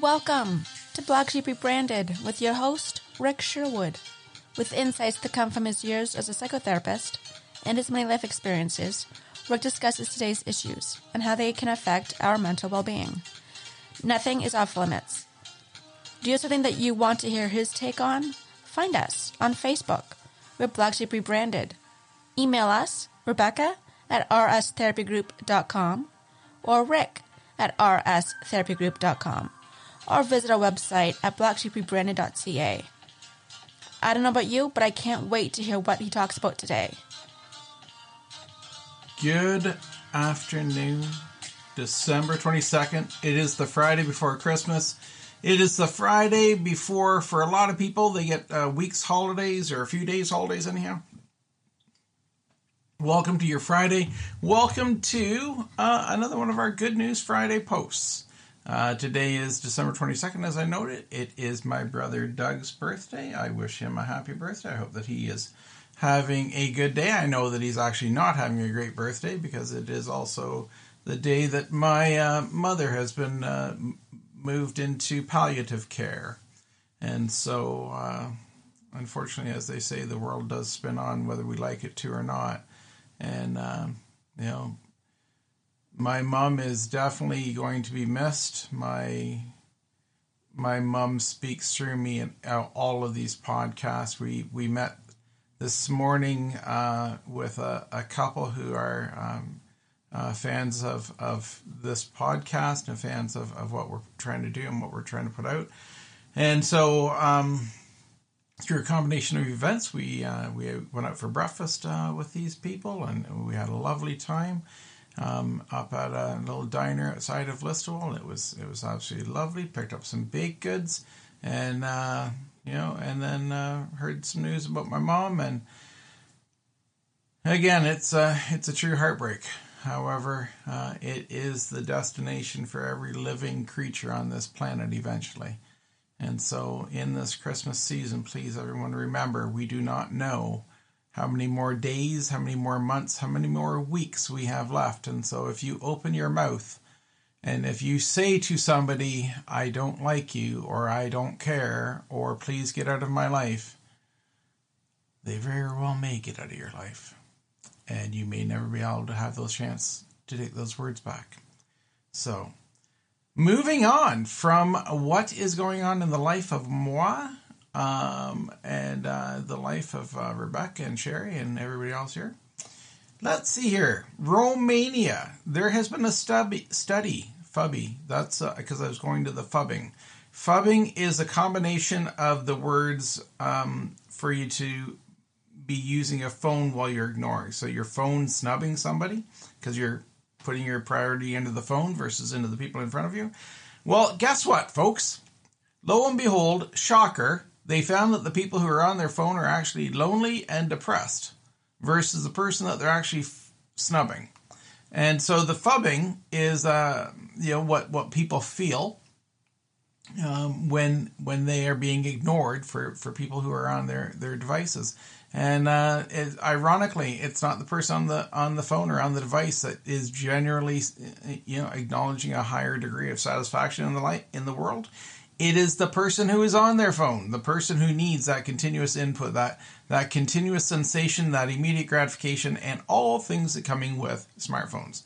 Welcome to Black Sheep Rebranded with your host, Rick Sherwood. With insights that come from his years as a psychotherapist and his many life experiences, Rick discusses today's issues and how they can affect our mental well being. Nothing is off limits. Do you have something that you want to hear his take on? Find us on Facebook. We're Black Sheep Rebranded. Email us, Rebecca at rstherapygroup.com or Rick at rstherapygroup.com or visit our website at blacksheeprebranded.ca. I don't know about you, but I can't wait to hear what he talks about today. Good afternoon, December 22nd. It is the Friday before Christmas. It is the Friday before, for a lot of people, they get a week's holidays or a few days holidays, anyhow. Welcome to your Friday. Welcome to uh, another one of our Good News Friday posts. Uh, today is December 22nd, as I noted. It is my brother Doug's birthday. I wish him a happy birthday. I hope that he is having a good day. I know that he's actually not having a great birthday because it is also the day that my uh, mother has been uh, moved into palliative care. And so, uh, unfortunately, as they say, the world does spin on whether we like it to or not. And, um, you know, my mom is definitely going to be missed. My my mom speaks through me in all of these podcasts. We we met this morning uh, with a, a, couple who are um, uh, fans of of this podcast and fans of, of what we're trying to do and what we're trying to put out. And so, um, through a combination of events, we uh, we went out for breakfast uh, with these people, and we had a lovely time um, up at a little diner outside of Listowel. It was it was absolutely lovely. Picked up some baked goods, and uh, you know, and then uh, heard some news about my mom. And again, it's a it's a true heartbreak. However, uh, it is the destination for every living creature on this planet eventually. And so, in this Christmas season, please everyone remember we do not know how many more days, how many more months, how many more weeks we have left. And so if you open your mouth and if you say to somebody, I don't like you, or I don't care, or please get out of my life, they very well may get out of your life. And you may never be able to have those chance to take those words back. So, moving on from what is going on in the life of moi um, and uh, the life of uh, Rebecca and Sherry and everybody else here. Let's see here. Romania. There has been a stubby, study, fubby. That's because uh, I was going to the phubbing. Phubbing is a combination of the words um, for you to be using a phone while you're ignoring. So your phone snubbing somebody because you're putting your priority into the phone versus into the people in front of you. Well, guess what, folks? Lo and behold, shocker, they found that the people who are on their phone are actually lonely and depressed versus the person that they're actually f- snubbing. And so the phubbing is, uh, you know, what, what people feel um, when when they are being ignored for, for people who are on their, their devices. And uh, it, ironically, it's not the person on the on the phone or on the device that is generally, you know, acknowledging a higher degree of satisfaction in the light in the world. It is the person who is on their phone, the person who needs that continuous input, that that continuous sensation, that immediate gratification, and all things that coming with smartphones.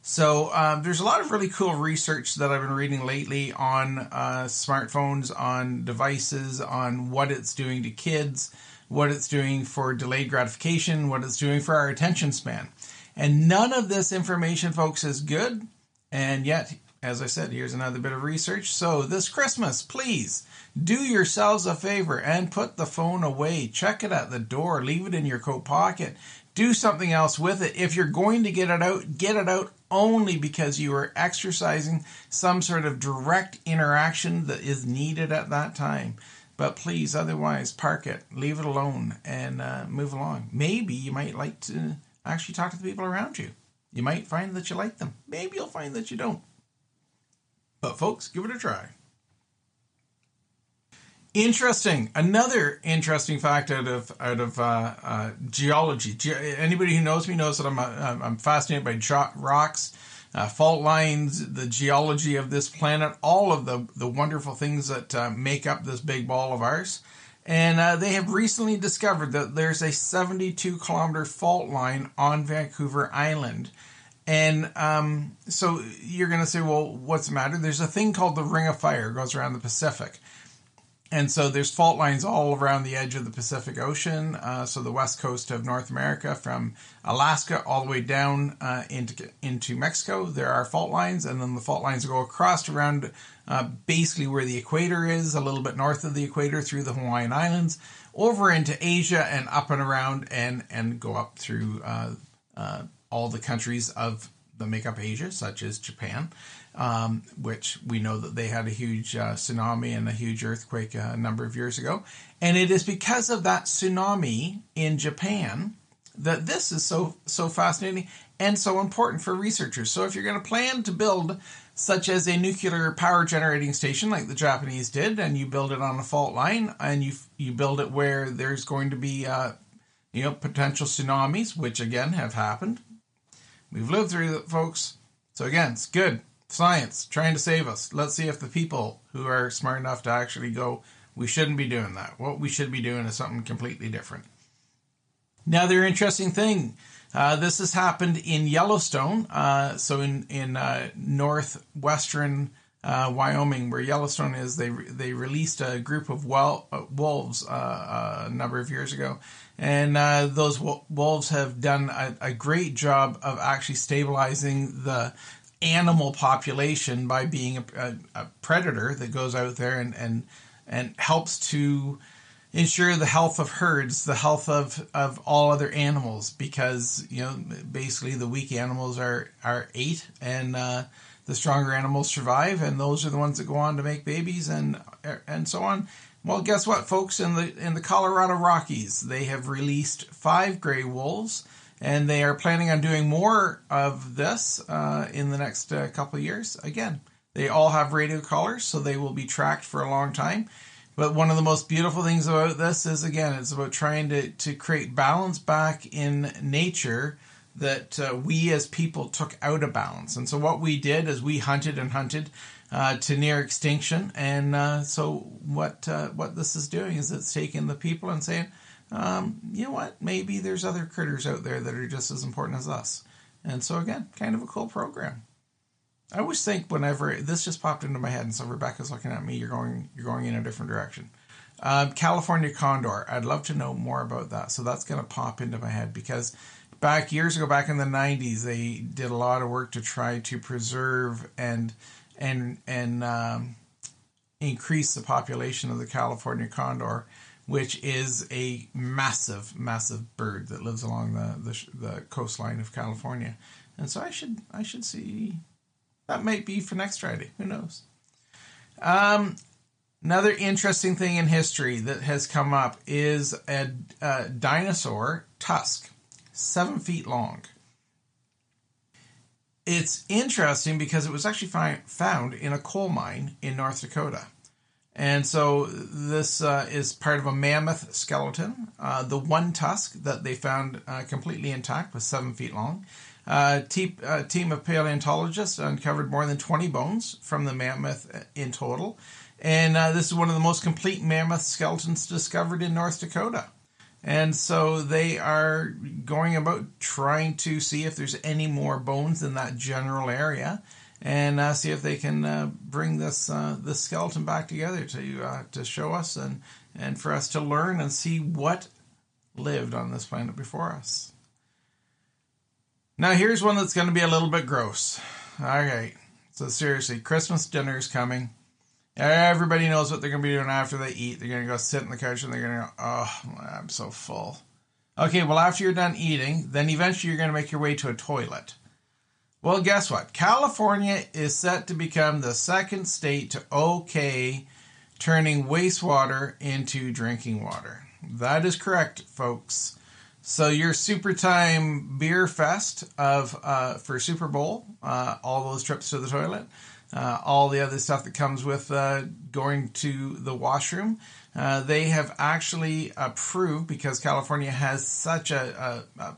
So um, there's a lot of really cool research that I've been reading lately on uh, smartphones, on devices, on what it's doing to kids, what it's doing for delayed gratification, what it's doing for our attention span. And none of this information, folks, is good. And yet, as I said, here's another bit of research. So, this Christmas, please do yourselves a favor and put the phone away. Check it at the door, leave it in your coat pocket. Do something else with it. If you're going to get it out, get it out only because you are exercising some sort of direct interaction that is needed at that time. But please, otherwise, park it, leave it alone, and uh, move along. Maybe you might like to actually talk to the people around you. You might find that you like them. Maybe you'll find that you don't. But folks, give it a try. Interesting. Another interesting fact out of out of uh, uh, geology. Ge- anybody who knows me knows that I'm uh, I'm fascinated by rocks. uh, fault lines, the geology of this planet, all of the, the wonderful things that uh, make up this big ball of ours. And uh, they have recently discovered that there's a 72 kilometer fault line on Vancouver Island. And um, so you're going to say, well, what's the matter? There's a thing called the Ring of Fire, goes around the Pacific. And so there's fault lines all around the edge of the Pacific Ocean. Uh, so the west coast of North America, from Alaska all the way down uh, into into Mexico, there are fault lines, and then the fault lines go across around uh, basically where the equator is, a little bit north of the equator, through the Hawaiian Islands, over into Asia, and up and around, and and go up through uh, uh, all the countries of the make up Asia, such as Japan um, which we know that they had a huge uh, tsunami and a huge earthquake a number of years ago. And it is because of that tsunami in Japan that this is so so fascinating and so important for researchers. So if you're going to plan to build such as a nuclear power generating station like the Japanese did, and you build it on a fault line, and you you build it where there's going to be uh, you know potential tsunamis, which again have happened. We've lived through it, folks. So again, it's good science trying to save us. Let's see if the people who are smart enough to actually go, we shouldn't be doing that. What we should be doing is something completely different. Another interesting thing. Uh, this has happened in Yellowstone, uh, so in in uh, northwestern uh, Wyoming, where Yellowstone is. They they released a group of well, uh, wolves uh, a number of years ago, and those wolves have done a, a, great job of actually stabilizing the animal population by being a, a, a, predator that goes out there and, and and helps to ensure the health of herds, the health of, of all other animals, because you know basically the weak animals are are ate and uh, the stronger animals survive, and those are the ones that go on to make babies and and so on. Well, guess what, folks? In the in the Colorado Rockies, they have released five gray wolves and they are planning on doing more of this uh, in the next uh, couple of years. Again, they all have radio collars, so they will be tracked for a long time. But one of the most beautiful things about this is, again, it's about trying to, to create balance back in nature that uh, we as people took out of balance. And so what we did is we hunted and hunted uh, to near extinction. And uh, so what uh, what this is doing is it's taking the people and saying, um, you know what? Maybe there's other critters out there that are just as important as us. And so again, kind of a cool program. I always think whenever this just popped into my head, and so Rebecca's looking at me, you're going you're going in a different direction. Um, California condor. I'd love to know more about that. So that's going to pop into my head because back years ago, back in the '90s, they did a lot of work to try to preserve and and and um, increase the population of the California condor which is a massive, massive bird that lives along the, the, the coastline of California. And so I should I should see that might be for next Friday. Who knows? Um, another interesting thing in history that has come up is a, a dinosaur tusk, seven feet long. It's interesting because it was actually fi- found in a coal mine in North Dakota. And so this uh, is part of a mammoth skeleton. Uh, the one tusk that they found uh, completely intact was seven feet long. Uh, te- a uh, team of paleontologists uncovered more than 20 bones from the mammoth in total. And uh, this is one of the most complete mammoth skeletons discovered in North Dakota. And so they are going about trying to see if there's any more bones in that general area and uh, see if they can uh, bring this uh, this skeleton back together to uh, to show us and and for us to learn and see what lived on this planet before us. Now here's one that's going to be a little bit gross. All right, so seriously, Christmas dinner is coming. Everybody knows what they're going to be doing after they eat. They're going to go sit on the couch and they're going to go, "Oh, I'm so full." Okay, well after you're done eating, then eventually you're going to make your way to a toilet. Well, guess what? California is set to become the second state to okay turning wastewater into drinking water. That is correct, folks. So your Super Time Beer Fest of uh, for Super Bowl, uh, all those trips to the toilet, uh, all the other stuff that comes with uh, going to the washroom, uh, they have actually approved because California has such a, a, a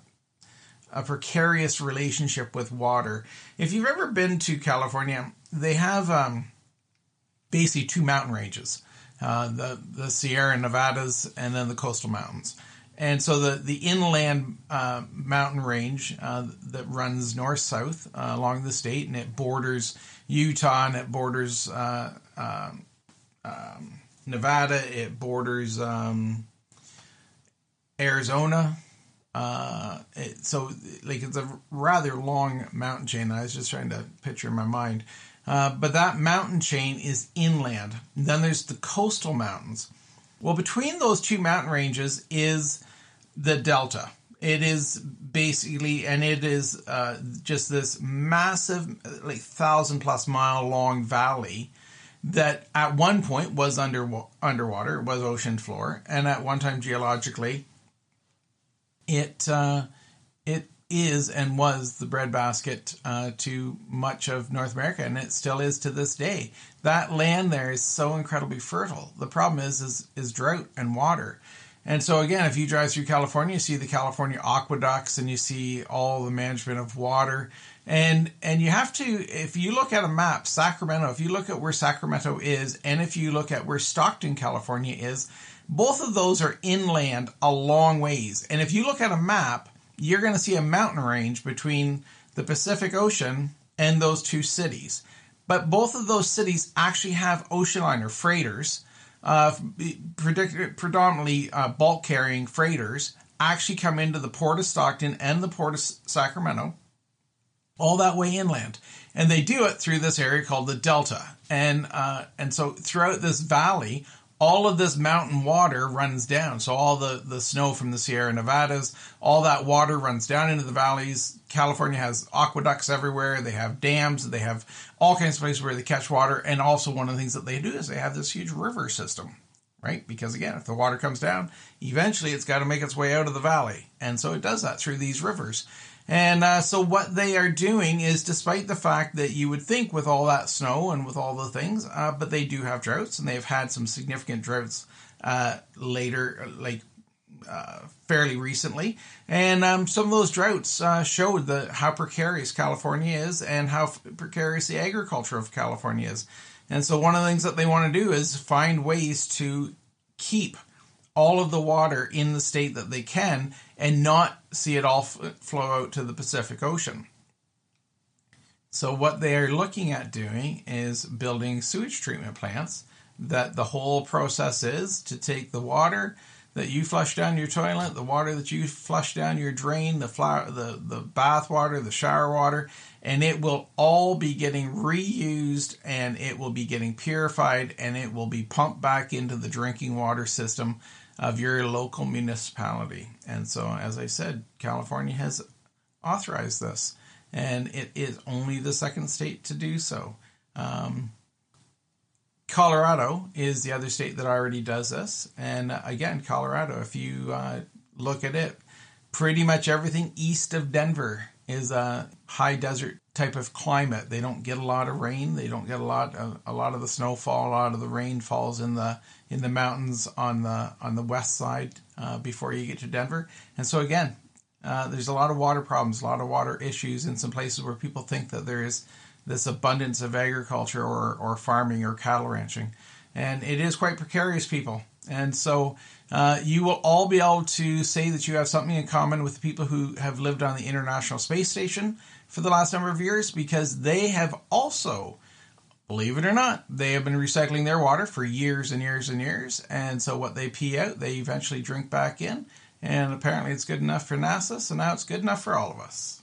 a precarious relationship with water. If you've ever been to California, they have um, basically two mountain ranges uh, the, the Sierra Nevadas and then the coastal mountains. And so the, the inland uh, mountain range uh, that runs north south uh, along the state and it borders Utah and it borders uh, um, um, Nevada, it borders um, Arizona. Uh, it, so like it's a rather long mountain chain. I was just trying to picture in my mind. Uh, but that mountain chain is inland. And then there's the coastal mountains. Well, between those two mountain ranges is the delta. It is basically, and it is uh, just this massive, like thousand plus mile long valley that at one point was under underwater, was ocean floor, and at one time geologically, it uh, it is and was the breadbasket uh, to much of North America, and it still is to this day. That land there is so incredibly fertile. The problem is is is drought and water. And so again, if you drive through California, you see the California aqueducts and you see all the management of water. And and you have to if you look at a map, Sacramento, if you look at where Sacramento is and if you look at where Stockton, California is, both of those are inland a long ways. And if you look at a map, you're going to see a mountain range between the Pacific Ocean and those two cities. But both of those cities actually have ocean liner freighters uh, predominantly uh, bulk carrying freighters actually come into the port of Stockton and the port of Sacramento, all that way inland, and they do it through this area called the Delta, and uh, and so throughout this valley, all of this mountain water runs down. So all the, the snow from the Sierra Nevadas, all that water runs down into the valleys. California has aqueducts everywhere. They have dams. They have all kinds of places where they catch water. And also one of the things that they do is they have this huge river system, right? Because again, if the water comes down, eventually it's got to make its way out of the valley. And so it does that through these rivers. And uh, so what they are doing is, despite the fact that you would think with all that snow and with all the things, uh, but they do have droughts, and they've had some significant droughts uh, later, like uh, fairly recently. And um, some of those droughts uh, showed the how precarious California is and how precarious the agriculture of California is. And so one of the things that they want to do is find ways to keep all of the water in the state that they can and not see it all flow out to the Pacific Ocean. So, what they are looking at doing is building sewage treatment plants that the whole process is to take the water that you flush down your toilet, the water that you flush down your drain, the flower, the, the bath water, the shower water, and it will all be getting reused and it will be getting purified and it will be pumped back into the drinking water system of your local municipality. And so, as I said, California has authorized this, and it is only the second state to do so. Um, Colorado is the other state that already does this. And again, Colorado, if you uh, look at it, pretty much everything east of Denver is a high desert type of climate. They don't get a lot of rain. They don't get a lot of a lot of the snowfall. A lot of the rain falls in the in the mountains on the on the west side uh, before you get to Denver. And so again, uh, there's a lot of water problems, a lot of water issues in some places where people think that there is this abundance of agriculture or or farming or cattle ranching, and it is quite precarious, people. And so uh, you will all be able to say that you have something in common with the people who have lived on the International Space Station for the last number of years because they have also believe it or not, they have been recycling their water for years and years and years. And so what they pee out, they eventually drink back in. And apparently it's good enough for NASA, so now it's good enough for all of us.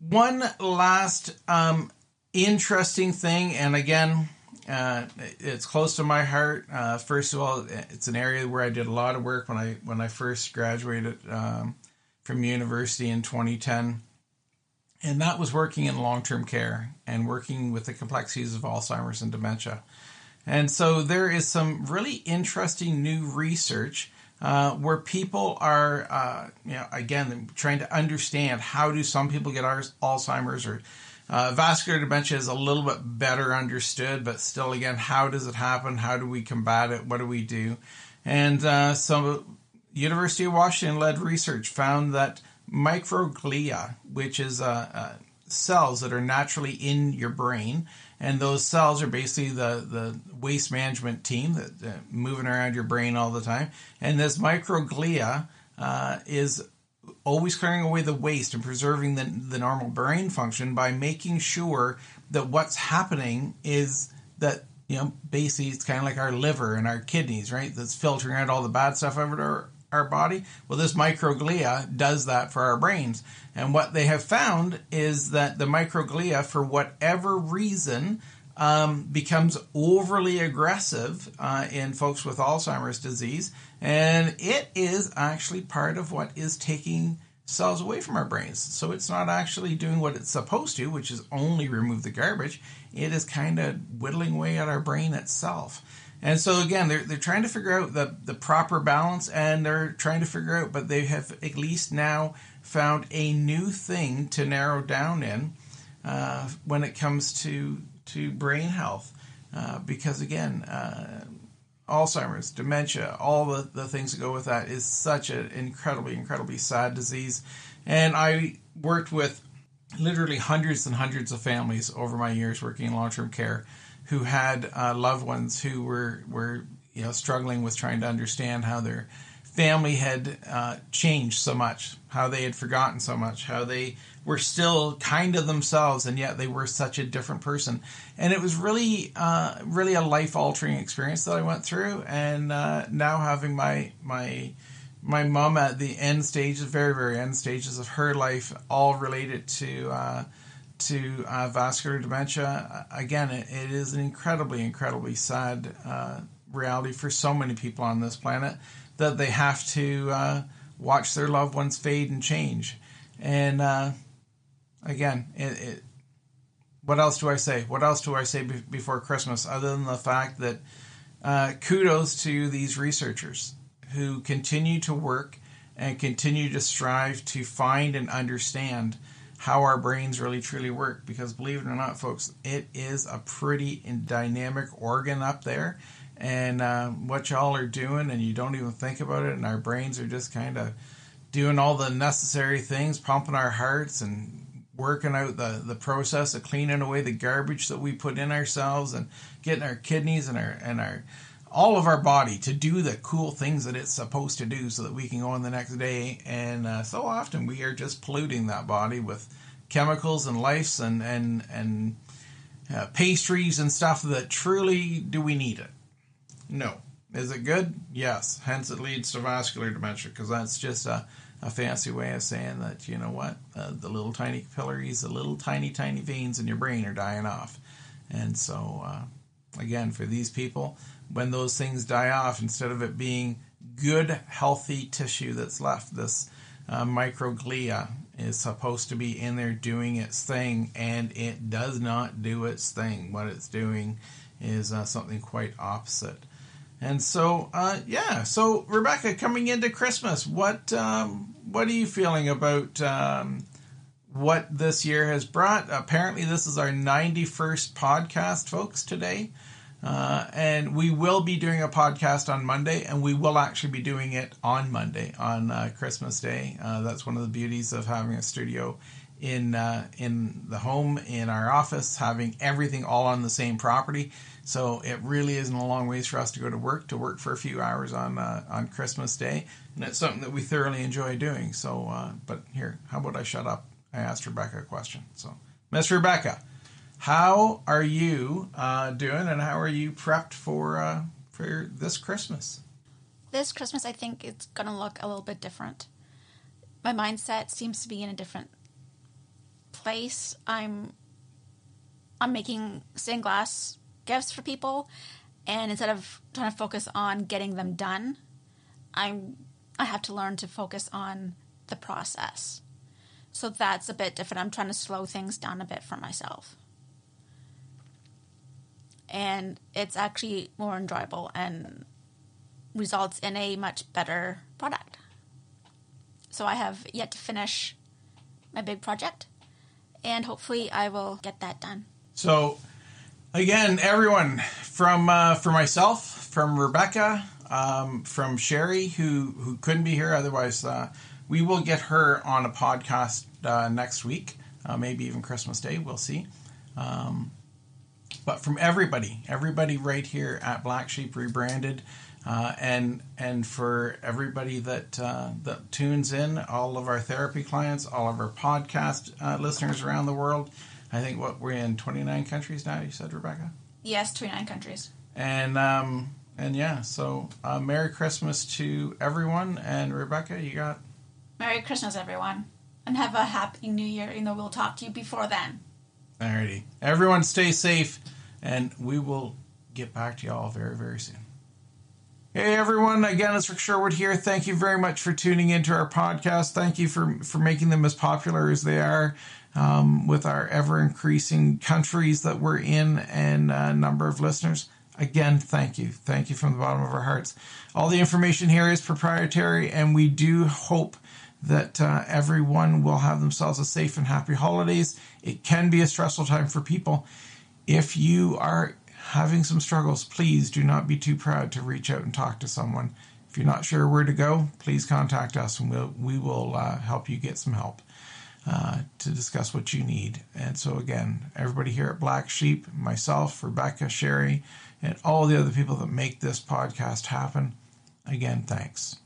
One last um, interesting thing, and again, uh, it's close to my heart. Uh, first of all, it's an area where I did a lot of work when I when I first graduated um, from university in 2010 and that was working in long term care and working with the complexities of Alzheimer's and dementia. And so there is some really interesting new research uh, where people are, uh, you know, again, trying to understand how do some people get Alzheimer's or uh, vascular dementia is a little bit better understood, but still, again, how does it happen? How do we combat it? What do we do? And uh, so University of Washington led research found that microglia, which is uh, uh, cells that are naturally in your brain, and those cells are basically the, the waste management team that uh, moving around your brain all the time. And this microglia uh, is always clearing away the waste and preserving the, the normal brain function by making sure that what's happening is that you know basically it's kind of like our liver and our kidneys right? That's filtering out all the bad stuff out of our, our body. Well this microglia does that for our brains. And what they have found is that the microglia for whatever reason um, becomes overly aggressive uh, in folks with Alzheimer's disease, and it is actually part of what is taking cells away from our brains. So it's not actually doing what it's supposed to, which is only remove the garbage. It is kind of whittling away at our brain itself. And so again, they're, they're trying to figure out the, the proper balance and they're trying to figure out, but they have at least now found a new thing to narrow down in uh, when it comes to to brain health uh, because again uh, alzheimer's dementia all the, the things that go with that is such an incredibly incredibly sad disease. And i worked with literally hundreds and hundreds of families over my years working in long-term care who had uh, loved ones who were were you know struggling with trying to understand how their family had uh, changed so much, how they had forgotten so much, how they were still kind of themselves, and yet they were such a different person. And it was really, uh, really a life altering experience that I went through. And uh, now having my my my mom at the end stages, very very end stages of her life, all related to uh, to uh, vascular dementia. Again, it, it is an incredibly incredibly sad uh, reality for so many people on this planet that they have to uh, watch their loved ones fade and change. And uh, again, it, it, what else do I say? What else do I say be- before Christmas other than the fact that uh, kudos to these researchers who continue to work and continue to strive to find and understand how our brains really truly work because believe it or not folks it is a pretty dynamic organ up there and uh, what y'all are doing, and you don't even think about it, and our brains are just kind of doing all the necessary things, pumping our hearts and working out the, the process of cleaning away the garbage that we put in ourselves and getting our kidneys and our and our all of our body to do the cool things that it's supposed to do so that we can go on the next day. And uh, so often we are just polluting that body with chemicals and lice and and and uh, pastries and stuff that truly do we need it no. Is it good? Yes. Hence, it leads to vascular dementia because that's just a, a fancy way of saying that, you know what, uh, the little tiny capillaries, the little tiny, tiny veins in your brain are dying off. And so, uh, again, for these people, when those things die off, instead of it being good, healthy tissue that's left, this uh, microglia is supposed to be in there doing its thing, and it does not do its thing. What it's doing is uh, something quite opposite. And so, uh, yeah. So, Rebecca, coming into Christmas, what um, what are you feeling about um, what this year has brought? Apparently, this is our ninety first podcast, folks. Today, uh, and we will be doing a podcast on Monday, and we will actually be doing it on Monday on uh, Christmas Day. Uh, that's one of the beauties of having a studio in uh, in the home, in our office, having everything all on the same property. So it really isn't a long ways for us to go to work to work for a few hours on uh, on Christmas Day, and it's something that we thoroughly enjoy doing. So, uh, but here, how about I shut up? I asked Rebecca a question. So, Miss Rebecca, how are you uh, doing, and how are you prepped for uh, for this Christmas? This Christmas, I think it's going to look a little bit different. My mindset seems to be in a different place. I'm I'm making stained glass gifts for people, and instead of trying to focus on getting them done, I'm I have to learn to focus on the process. So that's a bit different. I'm trying to slow things down a bit for myself. And it's actually more enjoyable and results in a much better product. So I have yet to finish my big project, and hopefully I will get that done. So again, everyone from uh, for myself, from Rebecca, um, from Sherry, who who couldn't be here. Otherwise, uh, we will get her on a podcast uh, next week, uh, maybe even Christmas Day. We'll see. Um, but from everybody, everybody right here at Black Sheep Rebranded, uh, and and for everybody that uh, that tunes in, all of our therapy clients, all of our podcast uh, listeners around the world. I think what we're in 29 countries now. You said, Rebecca. Yes, 29 countries. And um, and yeah, so uh, Merry Christmas to everyone. And Rebecca, you got Merry Christmas, everyone, and have a happy New Year. You know, we'll talk to you before then. Alrighty, everyone, stay safe, and we will get back to y'all very very soon. Hey everyone, again it's Rick Sherwood here. Thank you very much for tuning into our podcast. Thank you for for making them as popular as they are. Um, with our ever increasing countries that we're in and a number of listeners. Again, thank you. Thank you from the bottom of our hearts. All the information here is proprietary, and we do hope that uh, everyone will have themselves a safe and happy holidays. It can be a stressful time for people. If you are having some struggles, please do not be too proud to reach out and talk to someone. If you're not sure where to go, please contact us and we'll, we will uh, help you get some help uh, to discuss what you need. And so, again, everybody here at Black Sheep, myself, Rebecca, Sherry, and all the other people that make this podcast happen, again, thanks.